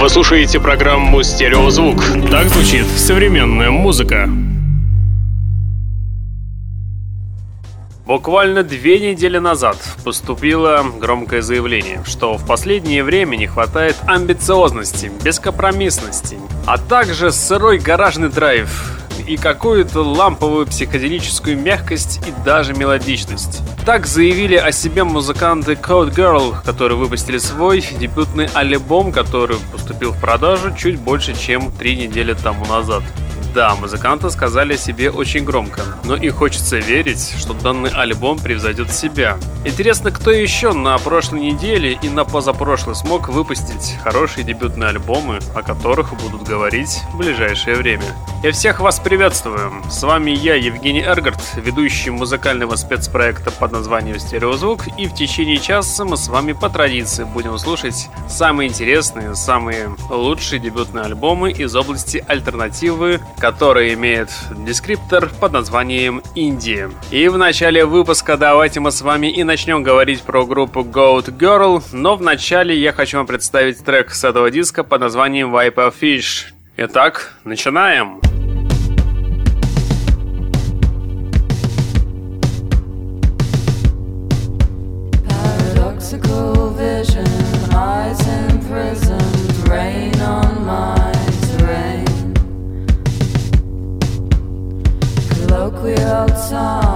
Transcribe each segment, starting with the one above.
Вы слушаете программу «Стереозвук». Так звучит современная музыка. Буквально две недели назад поступило громкое заявление, что в последнее время не хватает амбициозности, бескомпромиссности, а также сырой гаражный драйв и какую-то ламповую психоделическую мягкость и даже мелодичность. Так заявили о себе музыканты Code Girl, которые выпустили свой дебютный альбом, который поступил в продажу чуть больше, чем три недели тому назад. Да, музыканты сказали себе очень громко, но и хочется верить, что данный альбом превзойдет себя. Интересно, кто еще на прошлой неделе и на позапрошлой смог выпустить хорошие дебютные альбомы, о которых будут говорить в ближайшее время. Я всех вас приветствую. С вами я, Евгений Эргард, ведущий музыкального спецпроекта под названием «Стереозвук», и в течение часа мы с вами по традиции будем слушать самые интересные, самые лучшие дебютные альбомы из области альтернативы, который имеет дескриптор под названием Индия. И в начале выпуска давайте мы с вами и начнем говорить про группу Goat Girl, но в начале я хочу вам представить трек с этого диска под названием Wipe a Fish. Итак, начинаем! Paradoxical song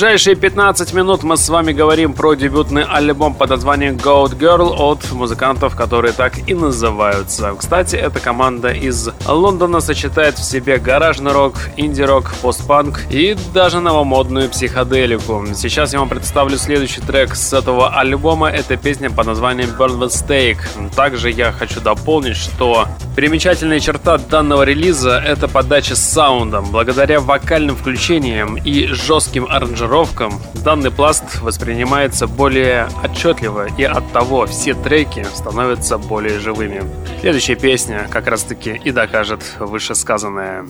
ближайшие 15 минут мы с вами говорим про дебютный альбом под названием Goat Girl от музыкантов, которые так и называются. Кстати, эта команда из Лондона сочетает в себе гаражный рок, инди-рок, постпанк и даже новомодную психоделику. Сейчас я вам представлю следующий трек с этого альбома. Это песня под названием Burn the Steak. Также я хочу дополнить, что примечательная черта данного релиза — это подача с саундом. Благодаря вокальным включениям и жестким аранжировкам данный пласт воспринимается более отчетливо, и от того все треки становятся более живыми. Следующая песня как раз таки и докажет вышесказанное.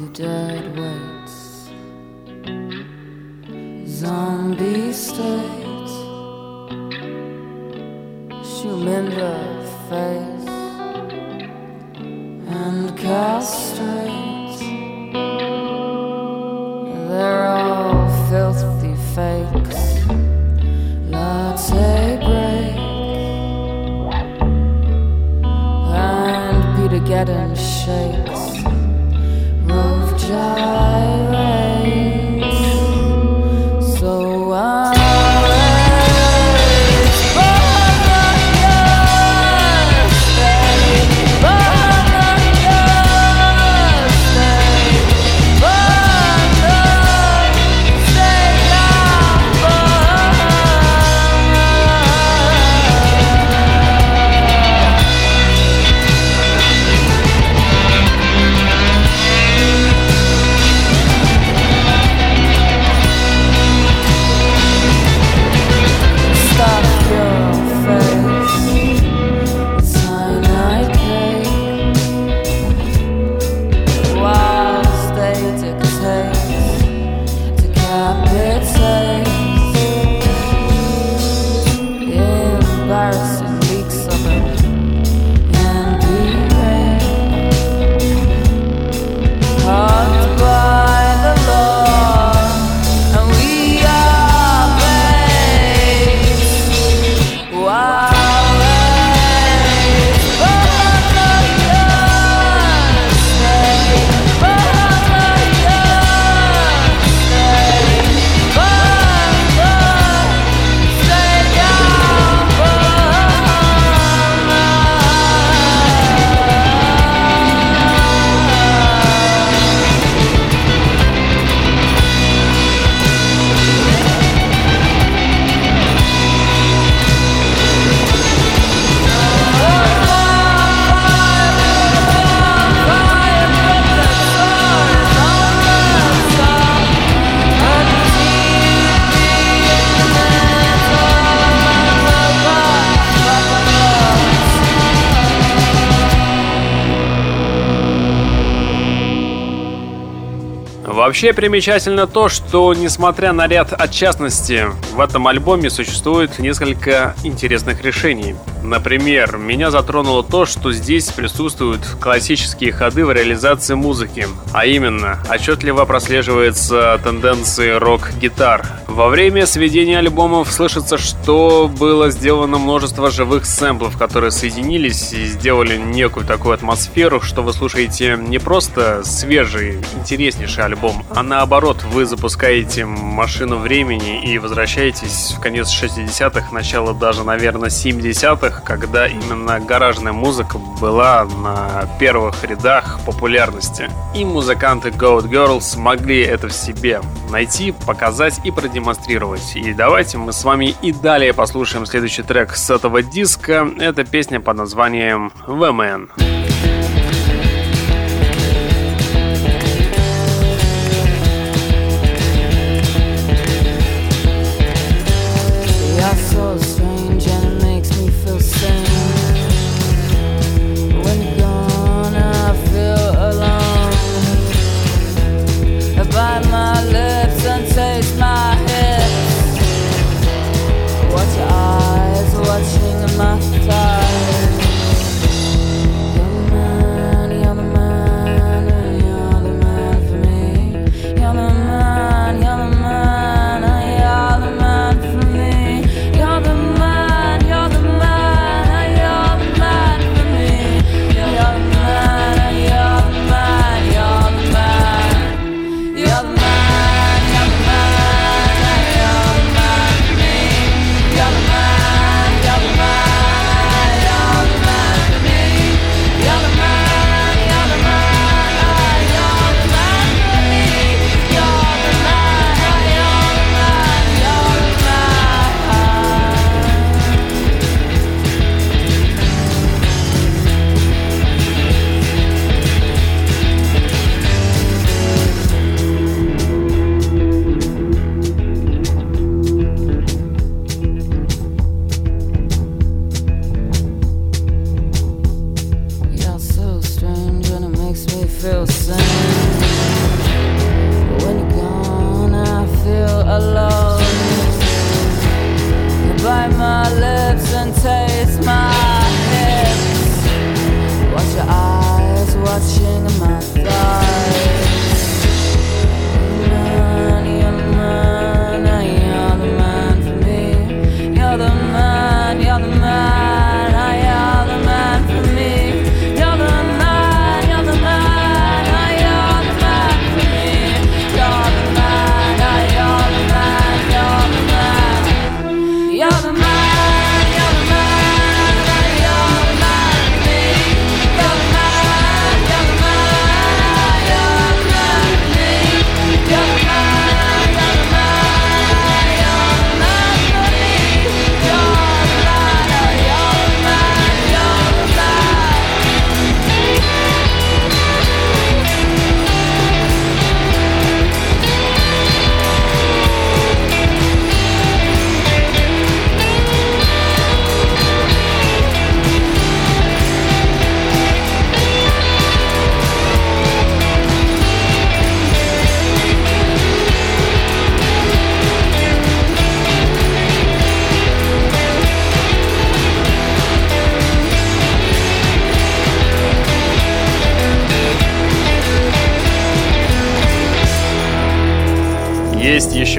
Zombie face and castrate. They're all filthy fakes. Latte break and Peter Geddon shakes. Rove gyrates. Вообще примечательно то, что несмотря на ряд отчастности, в этом альбоме существует несколько интересных решений. Например, меня затронуло то, что здесь присутствуют классические ходы в реализации музыки, а именно, отчетливо прослеживается тенденции рок-гитар. Во время сведения альбомов слышится, что было сделано множество живых сэмплов, которые соединились и сделали некую такую атмосферу, что вы слушаете не просто свежий, интереснейший альбом, а наоборот, вы запускаете машину времени и возвращаетесь в конец 60-х, начало даже, наверное, 70-х, 90 когда именно гаражная музыка была на первых рядах популярности. И музыканты Goat Girls смогли это в себе найти, показать и продемонстрировать. И давайте мы с вами и далее послушаем следующий трек с этого диска. Это песня под названием The Man.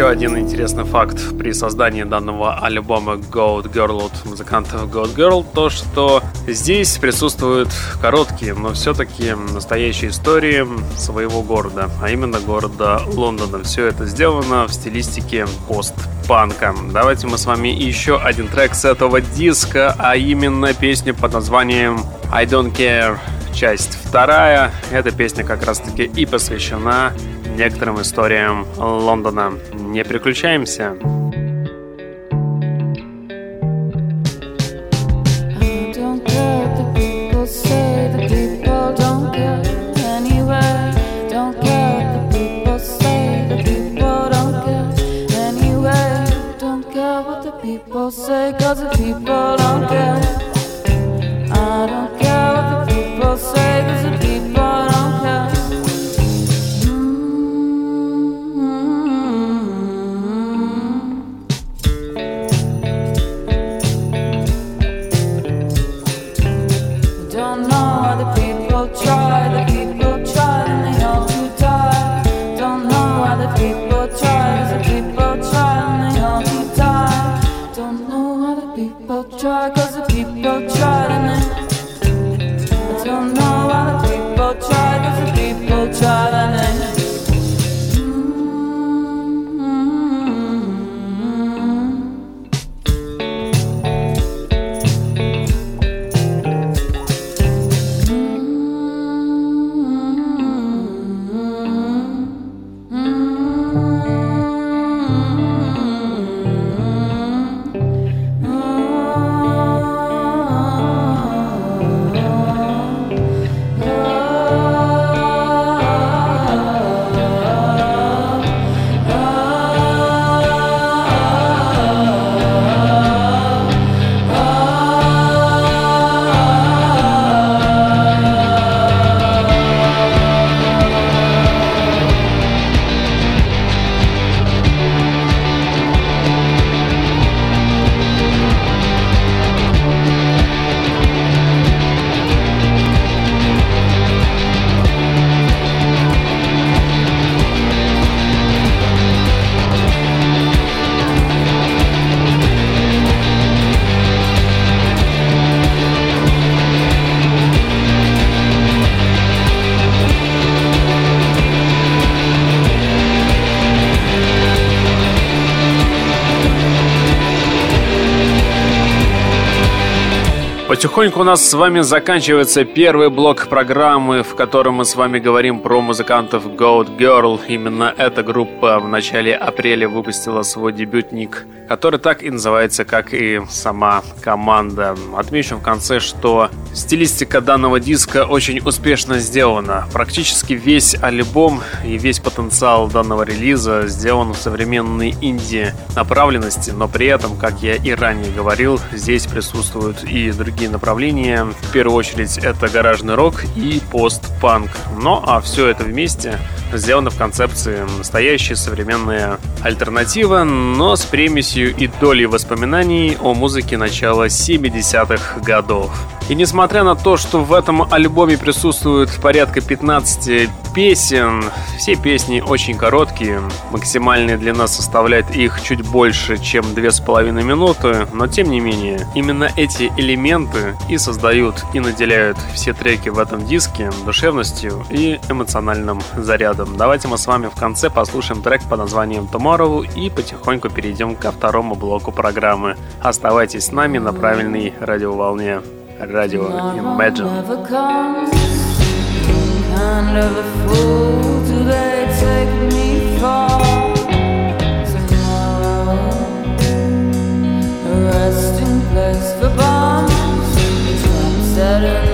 Еще один интересный факт при создании данного альбома Goat Girl от музыкантов Goat Girl, то что здесь присутствуют короткие, но все-таки настоящие истории своего города, а именно города Лондона. Все это сделано в стилистике постпанка. Давайте мы с вами еще один трек с этого диска, а именно песню под названием I Don't Care часть вторая. Эта песня как раз таки и посвящена некоторым историям Лондона. Не переключаемся. People say, cause the people don't care. I don't care what the people say, cause the people Потихоньку у нас с вами заканчивается первый блок программы, в котором мы с вами говорим про музыкантов Goat Girl. Именно эта группа в начале апреля выпустила свой дебютник, который так и называется, как и сама команда. Отмечу в конце, что стилистика данного диска очень успешно сделана. Практически весь альбом и весь потенциал данного релиза сделан в современной инди направленности, но при этом, как я и ранее говорил, здесь присутствуют и другие направления. В первую очередь это гаражный рок и постпанк. Ну а все это вместе сделано в концепции настоящая современная альтернатива, но с примесью и долей воспоминаний о музыке начала 70-х годов. И несмотря на то, что в этом альбоме присутствует порядка 15 песен, все песни очень короткие, максимальная длина составляет их чуть больше, чем 2,5 минуты, но тем не менее, именно эти элементы и создают и наделяют все треки в этом диске душевностью и эмоциональным зарядом. Давайте мы с вами в конце послушаем трек под названием Tomorrow и потихоньку перейдем ко второму блоку программы. Оставайтесь с нами на правильной радиоволне. Радио Imagine. kind of a fool do they take me for place for bottom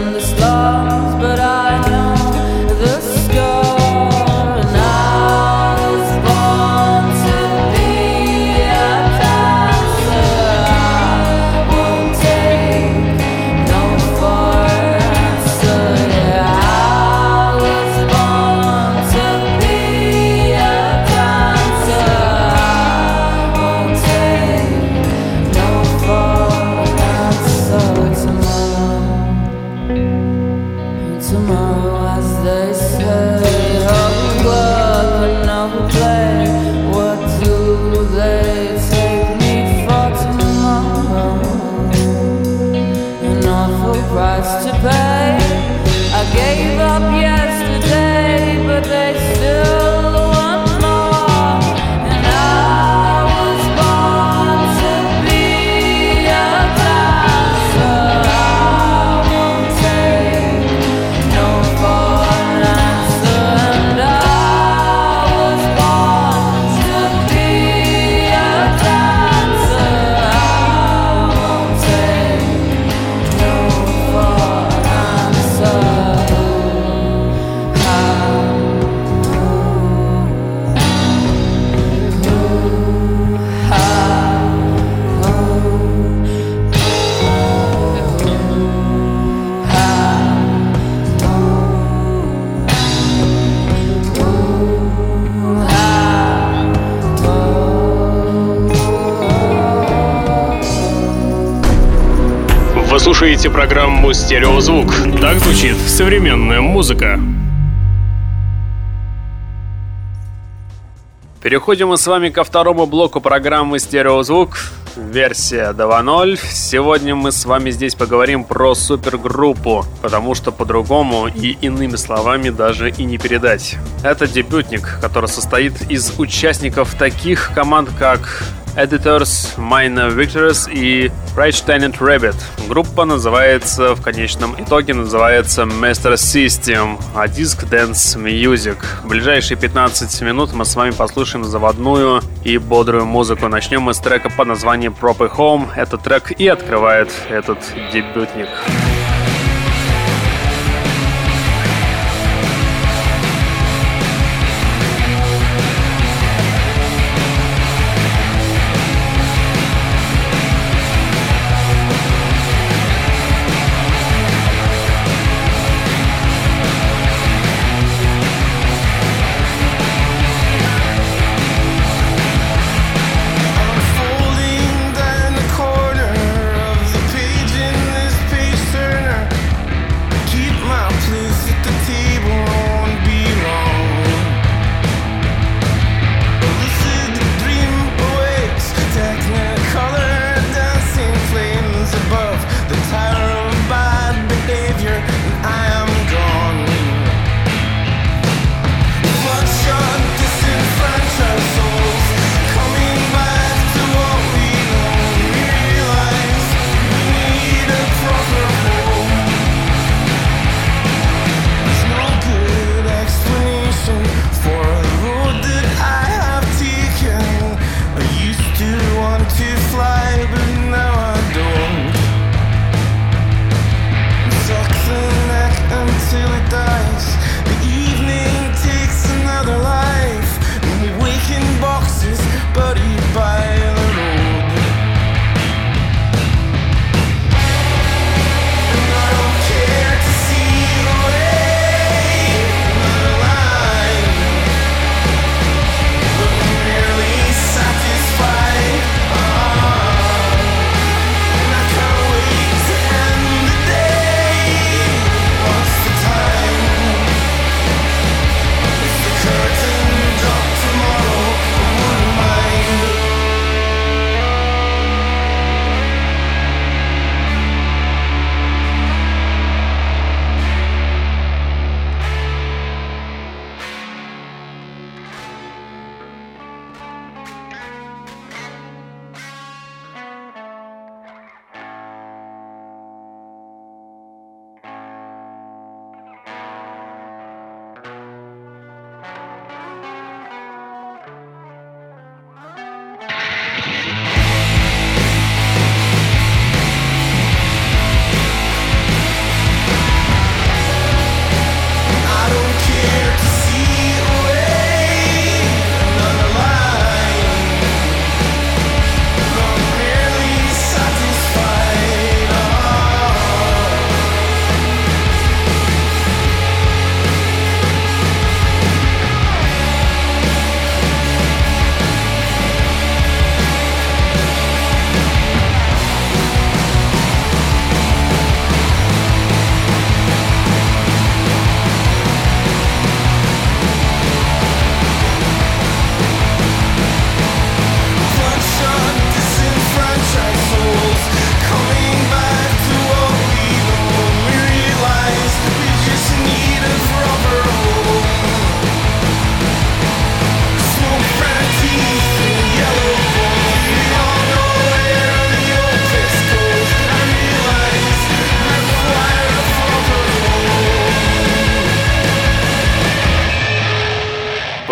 «Стереозвук». Так звучит современная музыка. Переходим мы с вами ко второму блоку программы «Стереозвук». Версия 2.0. Сегодня мы с вами здесь поговорим про супергруппу, потому что по-другому и иными словами даже и не передать. Это дебютник, который состоит из участников таких команд, как Editors, Minor Victors и Rage Tenant Rabbit. Группа называется, в конечном итоге называется Master System, а диск Dance Music. В ближайшие 15 минут мы с вами послушаем заводную и бодрую музыку. Начнем мы с трека под названием Proper Home. Этот трек и открывает этот дебютник. Folding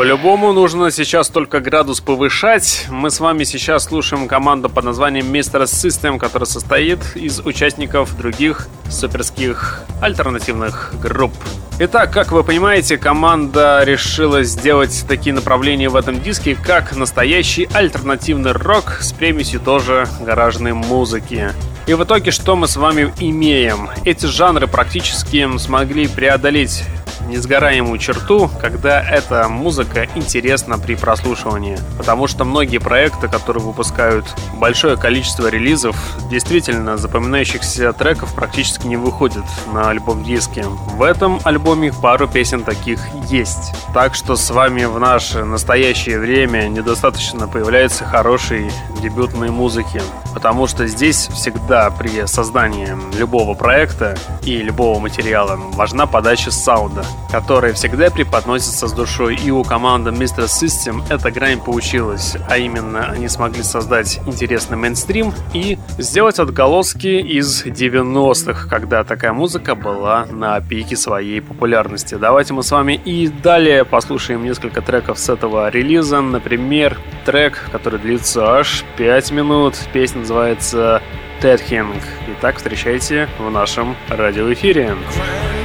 По-любому нужно сейчас только градус повышать. Мы с вами сейчас слушаем команду под названием Mr. System, которая состоит из участников других суперских альтернативных групп. Итак, как вы понимаете, команда решила сделать такие направления в этом диске, как настоящий альтернативный рок с примесью тоже гаражной музыки. И в итоге что мы с вами имеем? Эти жанры практически смогли преодолеть несгораемую черту, когда эта музыка интересна при прослушивании. Потому что многие проекты, которые выпускают большое количество релизов, действительно запоминающихся треков практически не выходят на альбом-диске. В этом альбоме пару песен таких есть. Так что с вами в наше настоящее время недостаточно появляется хорошей дебютной музыки. Потому что здесь всегда при создании любого проекта и любого материала важна подача саунда которая всегда преподносится с душой, и у команды Mr. System эта грань получилась, а именно они смогли создать интересный мейнстрим и сделать отголоски из 90-х, когда такая музыка была на пике своей популярности. Давайте мы с вами и далее послушаем несколько треков с этого релиза, например, трек, который длится аж 5 минут, песня называется Ted Hang. Итак, встречайте в нашем радиоэфире. эфире.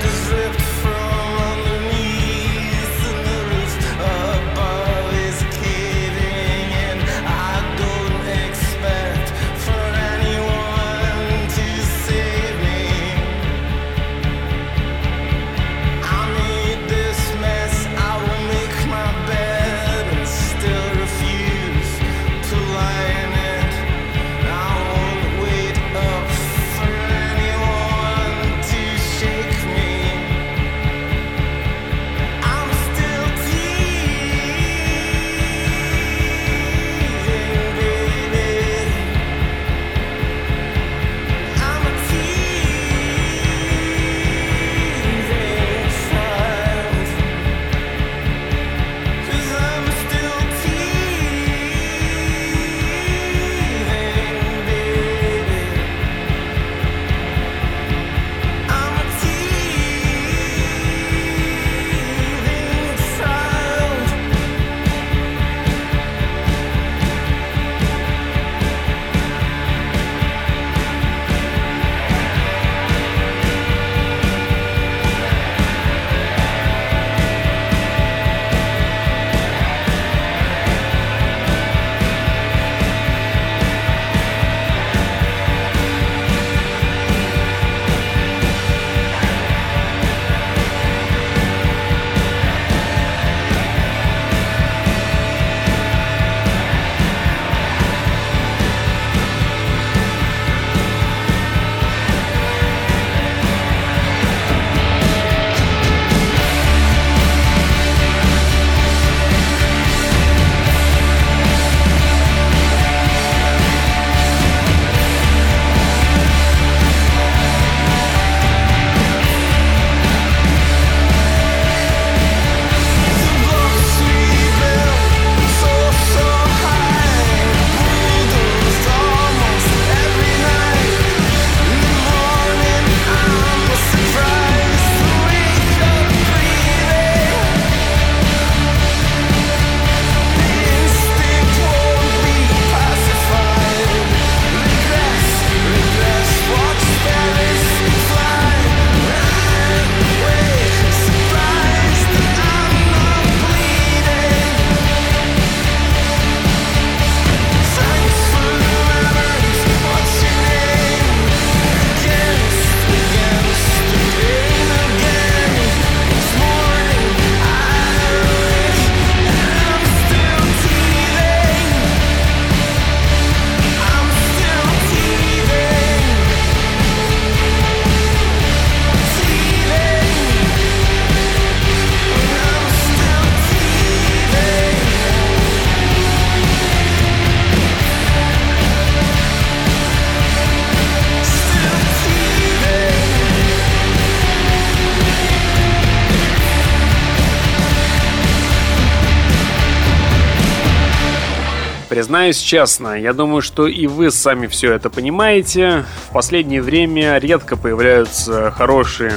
Признаюсь честно, я думаю, что и вы сами все это понимаете. В последнее время редко появляются хорошие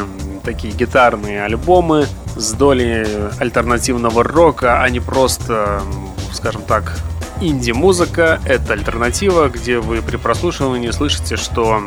такие гитарные альбомы с долей альтернативного рока, а не просто, скажем так, инди-музыка. Это альтернатива, где вы при прослушивании слышите, что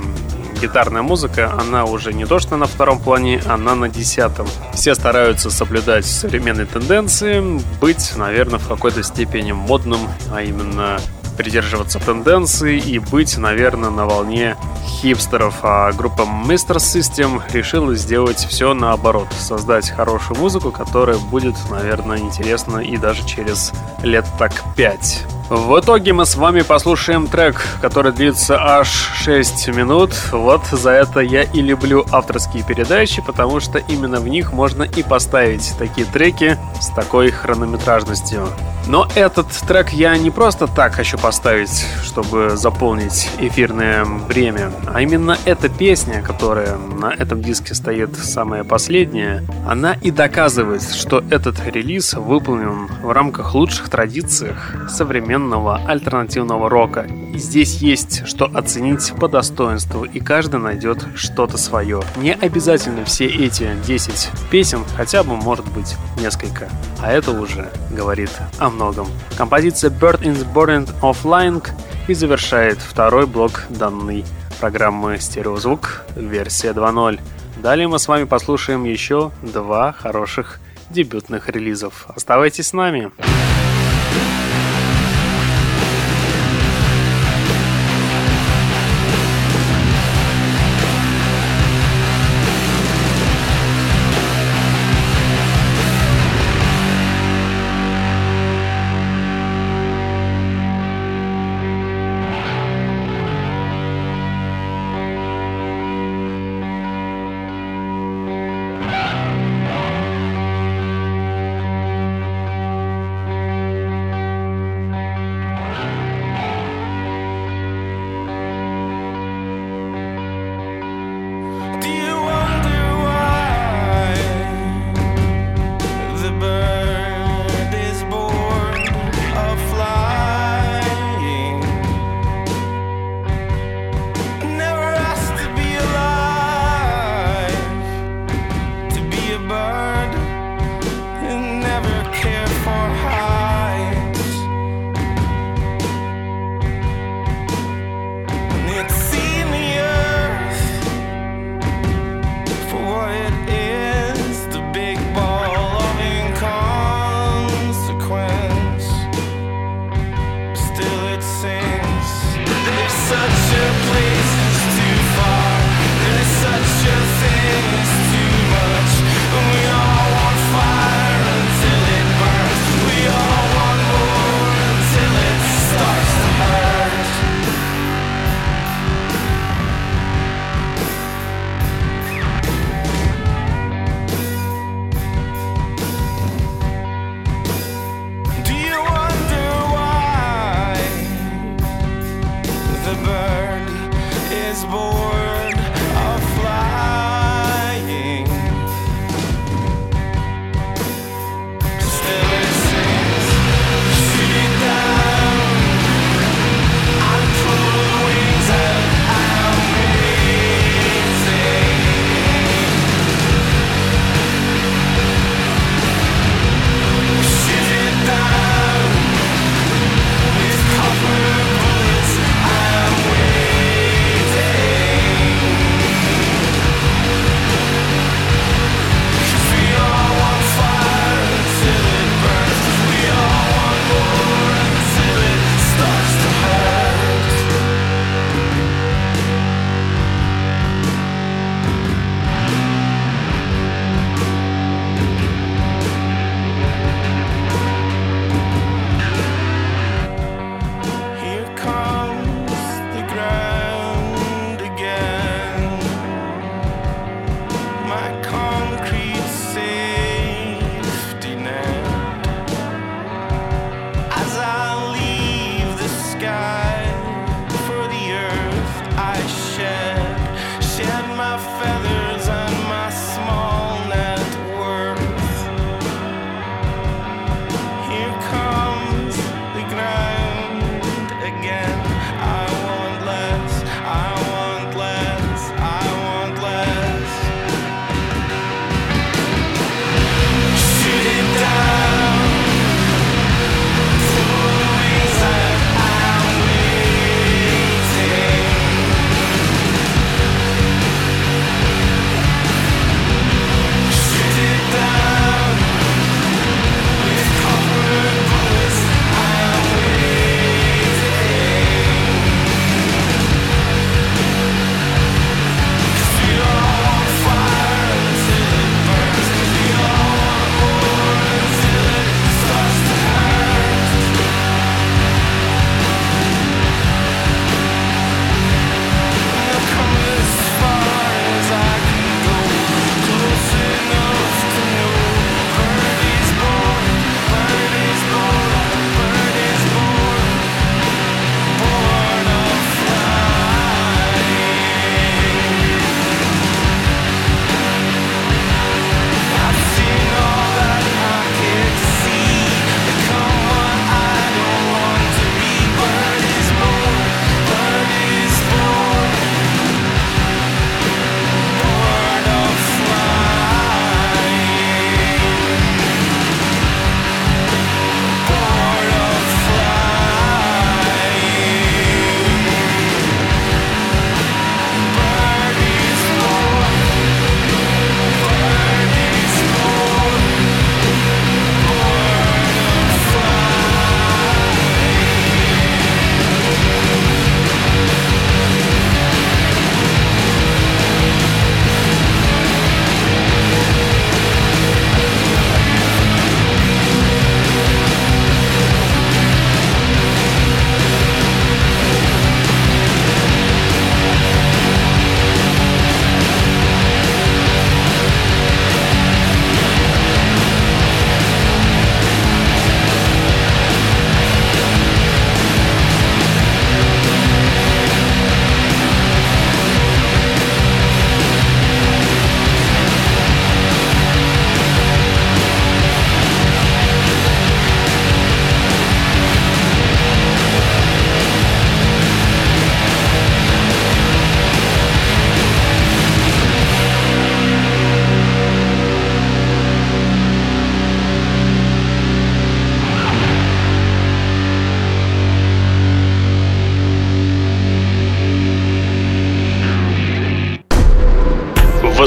гитарная музыка, она уже не то что на втором плане, она на десятом. Все стараются соблюдать современные тенденции, быть, наверное, в какой-то степени модным, а именно придерживаться тенденций и быть, наверное, на волне хипстеров. А группа Mr. System решила сделать все наоборот. Создать хорошую музыку, которая будет, наверное, интересна и даже через лет так пять. В итоге мы с вами послушаем трек, который длится аж 6 минут. Вот за это я и люблю авторские передачи, потому что именно в них можно и поставить такие треки с такой хронометражностью. Но этот трек я не просто так хочу поставить, чтобы заполнить эфирное время, а именно эта песня, которая на этом диске стоит самая последняя, она и доказывает, что этот релиз выполнен в рамках лучших традиций современного альтернативного рока. И здесь есть что оценить по достоинству, и каждый найдет что-то свое. Не обязательно все эти 10 песен, хотя бы может быть несколько. А это уже говорит о многом. Композиция Bird in the Burden of Lying и завершает второй блок данной программы «Стереозвук» версия 2.0. Далее мы с вами послушаем еще два хороших дебютных релизов. Оставайтесь с нами.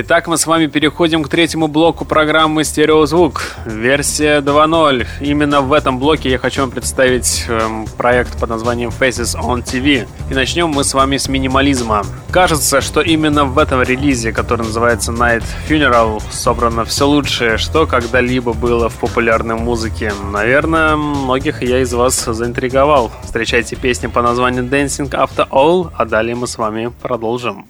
Итак, мы с вами переходим к третьему блоку программы «Стереозвук», версия 2.0. Именно в этом блоке я хочу вам представить эм, проект под названием Faces on TV. И начнем мы с вами с минимализма. Кажется, что именно в этом релизе, который называется Night Funeral, собрано все лучшее, что когда-либо было в популярной музыке. Наверное, многих я из вас заинтриговал. Встречайте песни по названию Dancing After All, а далее мы с вами продолжим.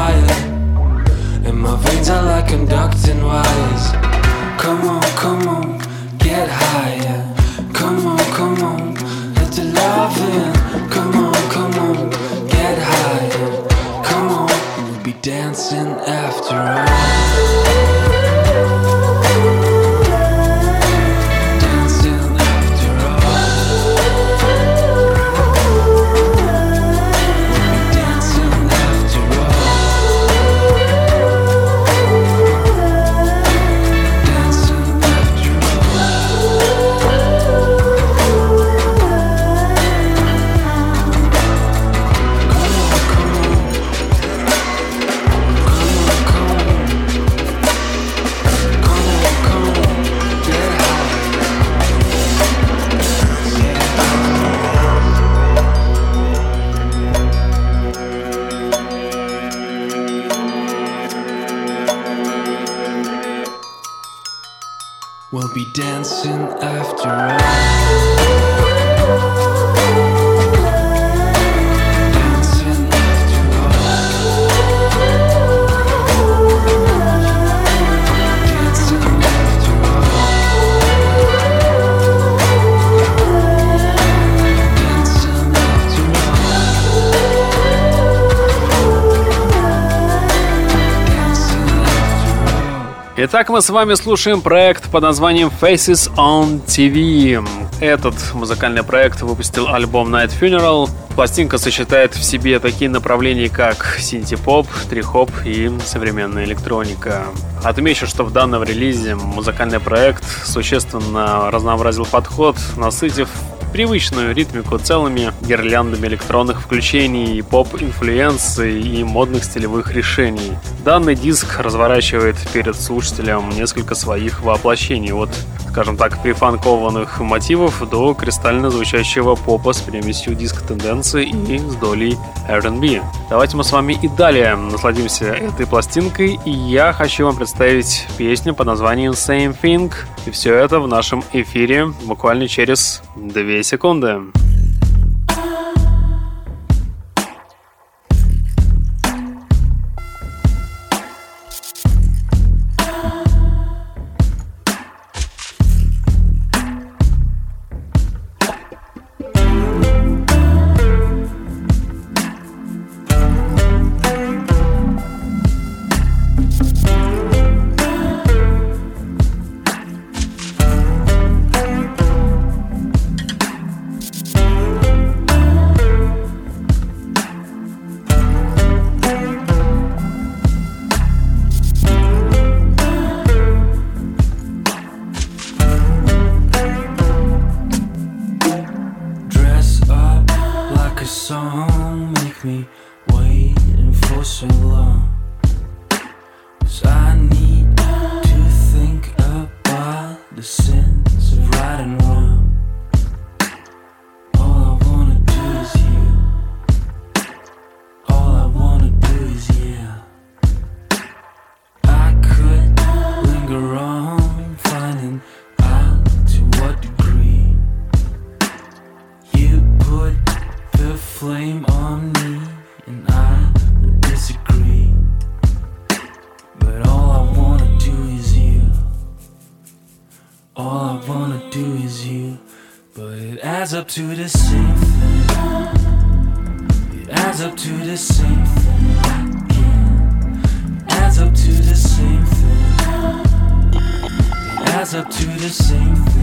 fire. And my veins are like conducting wires. Come on, come on, get higher. Come on, come on, let the love in. Come on, come on, get higher. Come on, we'll be dancing after all. dancing after all. Итак, мы с вами слушаем проект под названием Faces on TV. Этот музыкальный проект выпустил альбом Night Funeral. Пластинка сочетает в себе такие направления, как синти-поп, трихоп и современная электроника. Отмечу, что в данном релизе музыкальный проект существенно разнообразил подход, насытив привычную ритмику целыми гирляндами электронных включений, поп-инфлюенций и модных стилевых решений. Данный диск разворачивает перед слушателем несколько своих воплощений от, скажем так, прифанкованных мотивов до кристально звучащего попа с примесью диск-тенденции и с долей R&B. Давайте мы с вами и далее насладимся этой пластинкой, и я хочу вам представить песню под названием Same Thing, и все это в нашем эфире буквально через 2 секунды. Do is you. But it adds up to the same thing. It adds up to the same thing. again. It adds up to the same thing. It adds up to the same thing.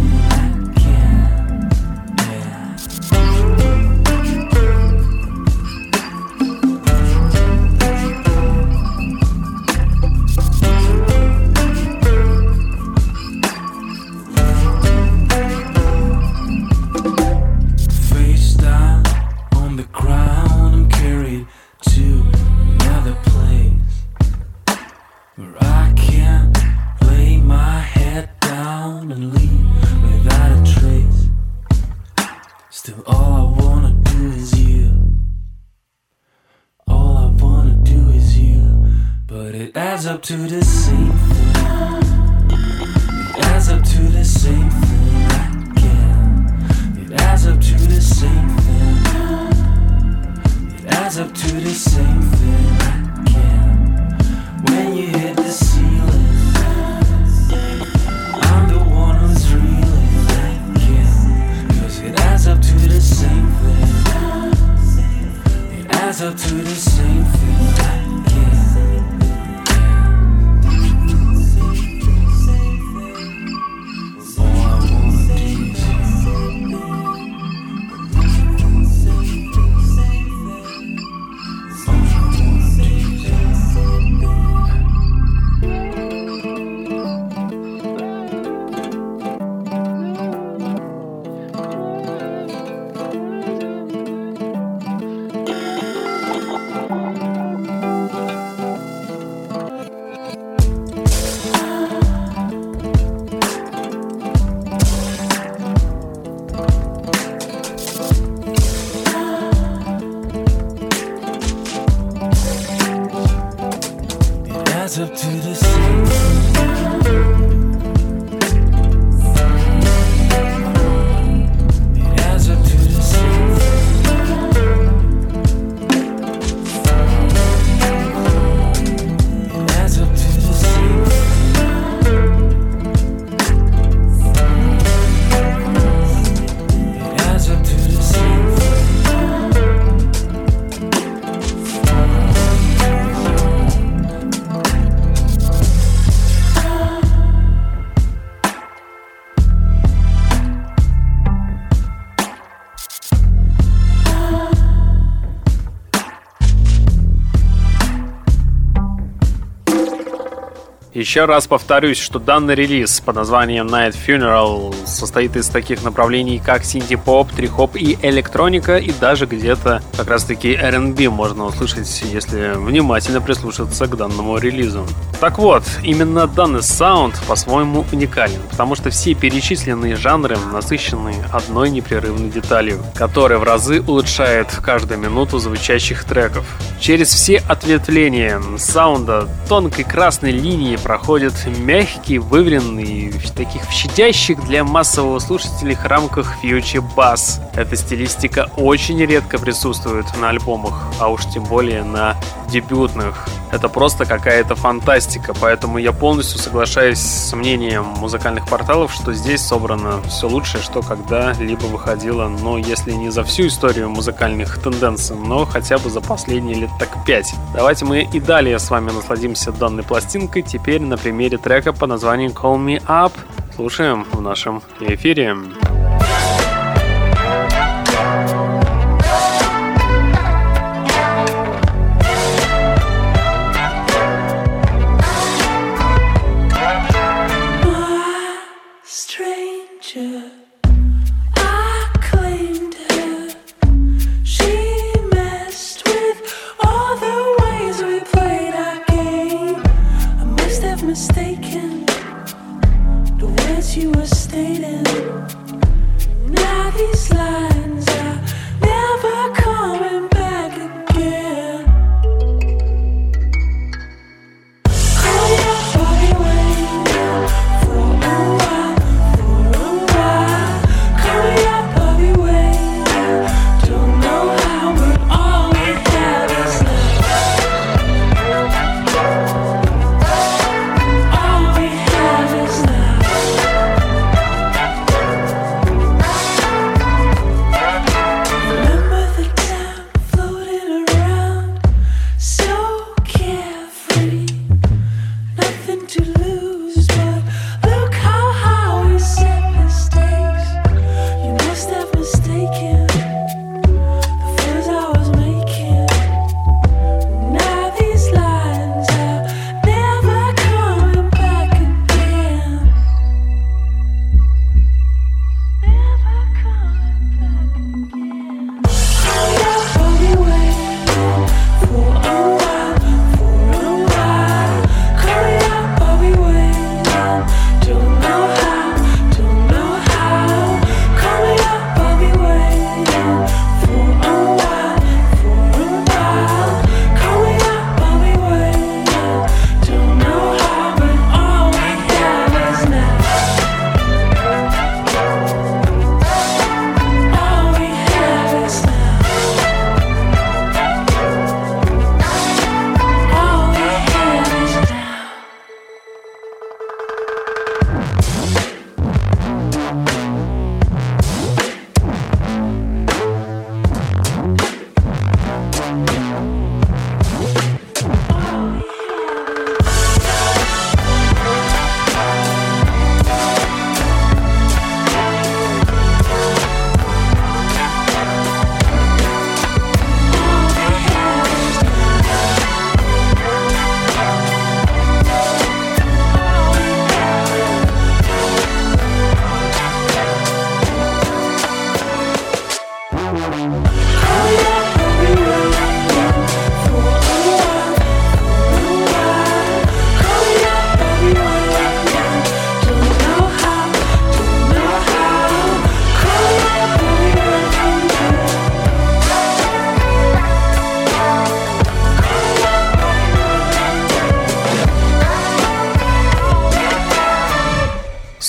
Еще раз повторюсь, что данный релиз под названием Night Funeral состоит из таких направлений, как синти-поп, трихоп и электроника, и даже где-то как раз-таки R&B можно услышать, если внимательно прислушаться к данному релизу. Так вот, именно данный саунд по-своему уникален, потому что все перечисленные жанры насыщены одной непрерывной деталью, которая в разы улучшает каждую минуту звучащих треков. Через все ответвления саунда тонкой красной линии проходят мягкие, выверенные, таких щадящих для массового слушателей рамках фьючер бас. Эта стилистика очень редко присутствует на альбомах, а уж тем более на дебютных. Это просто какая-то фантастика, поэтому я полностью соглашаюсь с мнением музыкальных порталов, что здесь собрано все лучшее, что когда-либо выходило, но если не за всю историю музыкальных тенденций, но хотя бы за последние лет так пять. Давайте мы и далее с вами насладимся данной пластинкой, теперь на примере трека по названию Call Me Up. Слушаем в нашем эфире.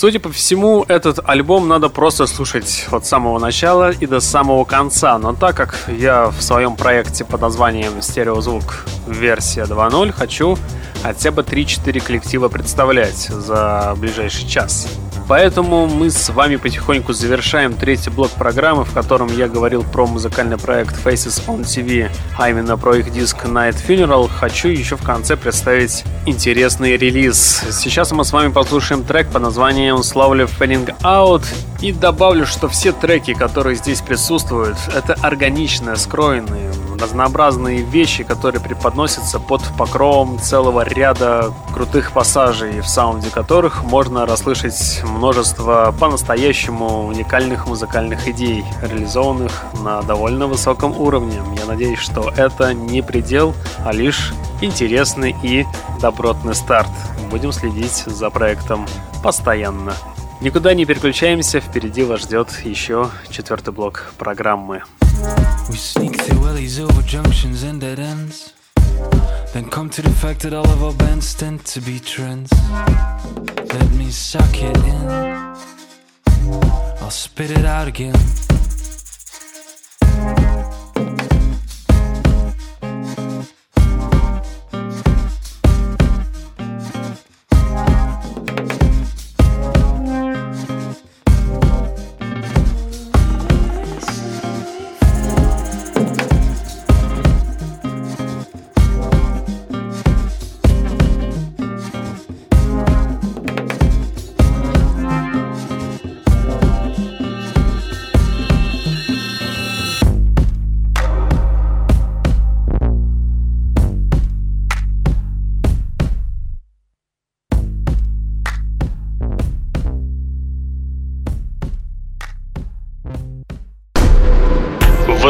Судя по всему, этот альбом надо просто слушать от самого начала и до самого конца. Но так как я в своем проекте под названием «Стереозвук. Версия 2.0» хочу хотя бы 3-4 коллектива представлять за ближайший час. Поэтому мы с вами потихоньку завершаем третий блок программы, в котором я говорил про музыкальный проект Faces on TV, а именно про их диск Night Funeral. Хочу еще в конце представить интересный релиз. Сейчас мы с вами послушаем трек под названием Slowly Fanning Out и добавлю, что все треки, которые здесь присутствуют, это органичные, скроенные, разнообразные вещи, которые преподносятся под покровом целого ряда крутых пассажей, в саунде которых можно расслышать множество по-настоящему уникальных музыкальных идей, реализованных на довольно высоком уровне. Я надеюсь, что это не предел, а лишь интересный и добротный старт. Будем следить за проектом постоянно. Никуда не переключаемся, впереди вас ждет еще четвертый блок программы. Then come to the fact that all of our bands tend to be trends. Let me suck it in. I'll spit it out again.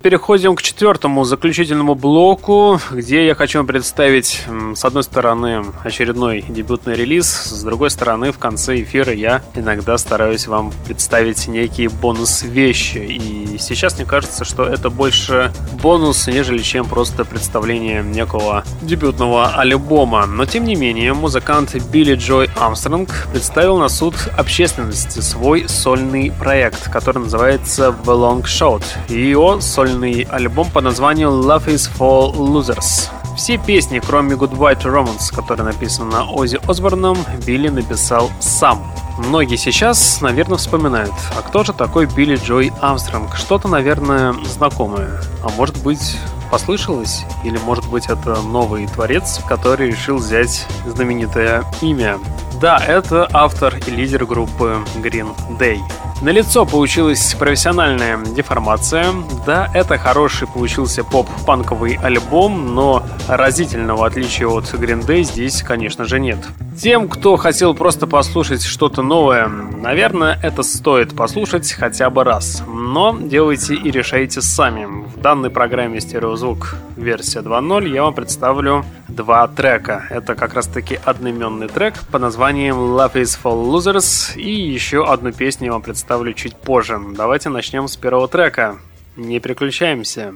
Переходим к четвертому заключительному блоку, где я хочу вам представить, с одной стороны, очередной дебютный релиз, с другой стороны, в конце эфира я иногда стараюсь вам представить некие бонус-вещи. И сейчас мне кажется, что это больше бонус, нежели чем просто представление некого дебютного альбома. Но тем не менее, музыкант Билли Джой Армстронг представил на суд общественности свой сольный проект, который называется The Long Shot. И его сольный сольный альбом под названием Love is for Losers. Все песни, кроме Goodbye to Romance, которая написана Оззи Осборном, Билли написал сам. Многие сейчас, наверное, вспоминают, а кто же такой Билли Джой Армстронг? Что-то, наверное, знакомое. А может быть, послышалось? Или, может быть, это новый творец, который решил взять знаменитое имя? Да, это автор и лидер группы Green Day. На лицо получилась профессиональная деформация. Да, это хороший получился поп-панковый альбом, но разительного отличия от Green Day здесь, конечно же, нет. Тем, кто хотел просто послушать что-то новое, наверное, это стоит послушать хотя бы раз. Но делайте и решайте сами. В данной программе «Стереозвук» версия 2.0 я вам представлю два трека. Это как раз таки одноименный трек по названием Love is for Losers и еще одну песню я вам представлю чуть позже. Давайте начнем с первого трека. Не переключаемся.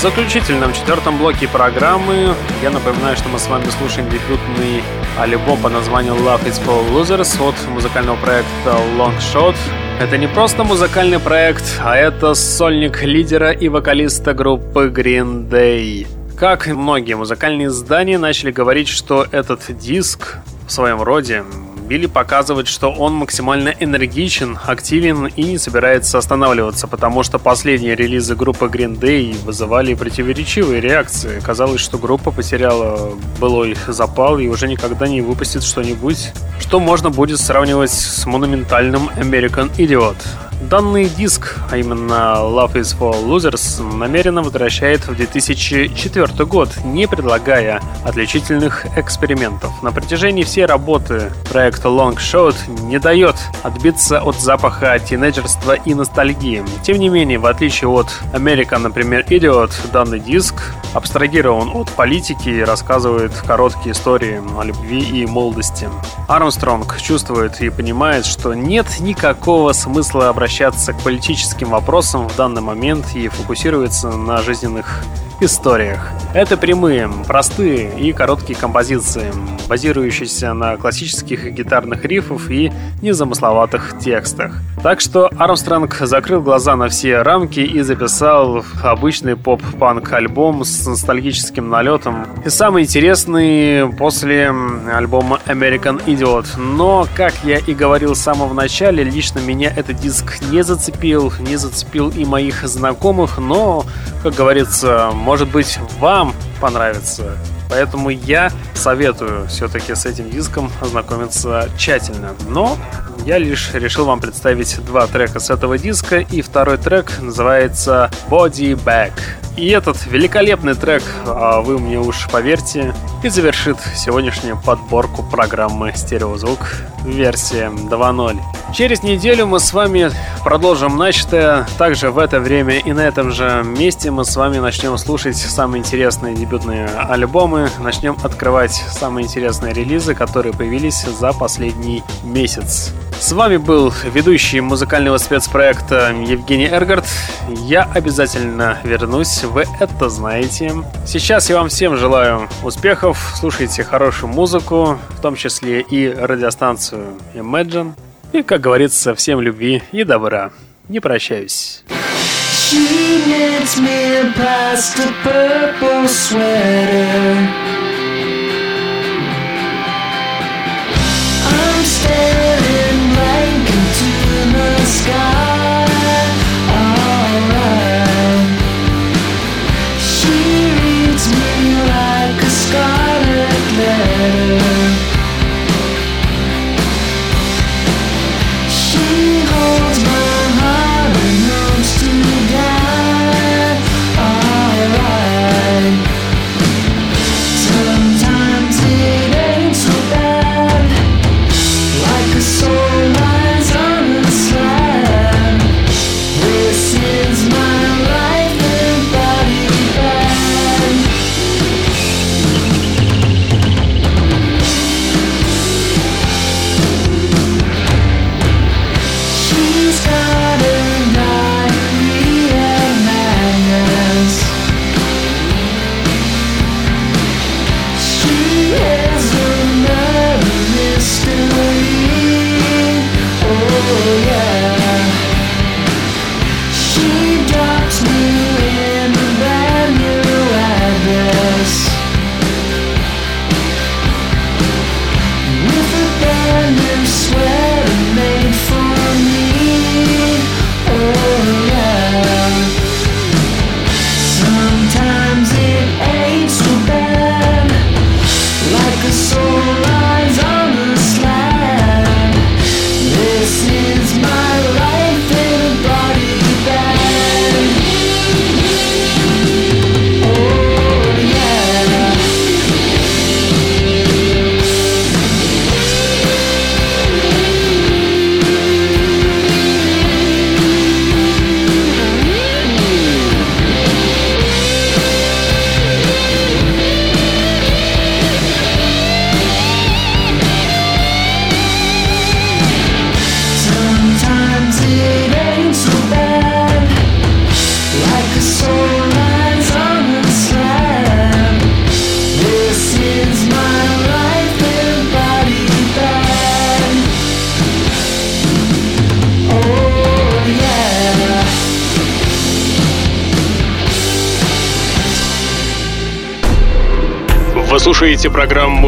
Заключительном четвертом блоке программы я напоминаю, что мы с вами слушаем дебютный альбом по названию Love is for Losers от музыкального проекта Long Shot. Это не просто музыкальный проект, а это сольник лидера и вокалиста группы Green Day. Как многие музыкальные издания начали говорить, что этот диск в своем роде Билли показывает, что он максимально энергичен, активен и не собирается останавливаться, потому что последние релизы группы Green Day вызывали противоречивые реакции. Казалось, что группа потеряла былой запал и уже никогда не выпустит что-нибудь, что можно будет сравнивать с монументальным American Idiot. Данный диск, а именно Love is for Losers, намеренно возвращает в 2004 год, не предлагая отличительных экспериментов. На протяжении всей работы проект Long Shot не дает отбиться от запаха тинейджерства и ностальгии. Тем не менее, в отличие от American, например, Idiot, данный диск абстрагирован от политики и рассказывает короткие истории о любви и молодости. Армстронг чувствует и понимает, что нет никакого смысла обращаться обращаться к политическим вопросам в данный момент и фокусироваться на жизненных историях. Это прямые, простые и короткие композиции, базирующиеся на классических гитарных рифах и незамысловатых текстах. Так что Армстронг закрыл глаза на все рамки и записал обычный поп-панк альбом с ностальгическим налетом. И самый интересный после альбома American Idiot. Но, как я и говорил с самого начала, лично меня этот диск не зацепил, не зацепил и моих знакомых, но, как говорится, может быть, вам понравится. Поэтому я советую все-таки с этим диском ознакомиться тщательно. Но я лишь решил вам представить два трека с этого диска, и второй трек называется Body Back. И этот великолепный трек, а вы мне уж поверьте, и завершит сегодняшнюю подборку программы «Стереозвук» версия 2.0. Через неделю мы с вами продолжим начатое. Также в это время и на этом же месте мы с вами начнем слушать самые интересные дебютные альбомы, начнем открывать самые интересные релизы, которые появились за последний месяц. С вами был ведущий музыкального спецпроекта Евгений Эргард. Я обязательно вернусь, вы это знаете. Сейчас я вам всем желаю успехов, слушайте хорошую музыку, в том числе и радиостанцию Imagine. И, как говорится, всем любви и добра. Не прощаюсь. She knits me a purple sweater. I'm staring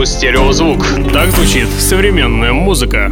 Программу «Стереозвук». Так звучит современная музыка.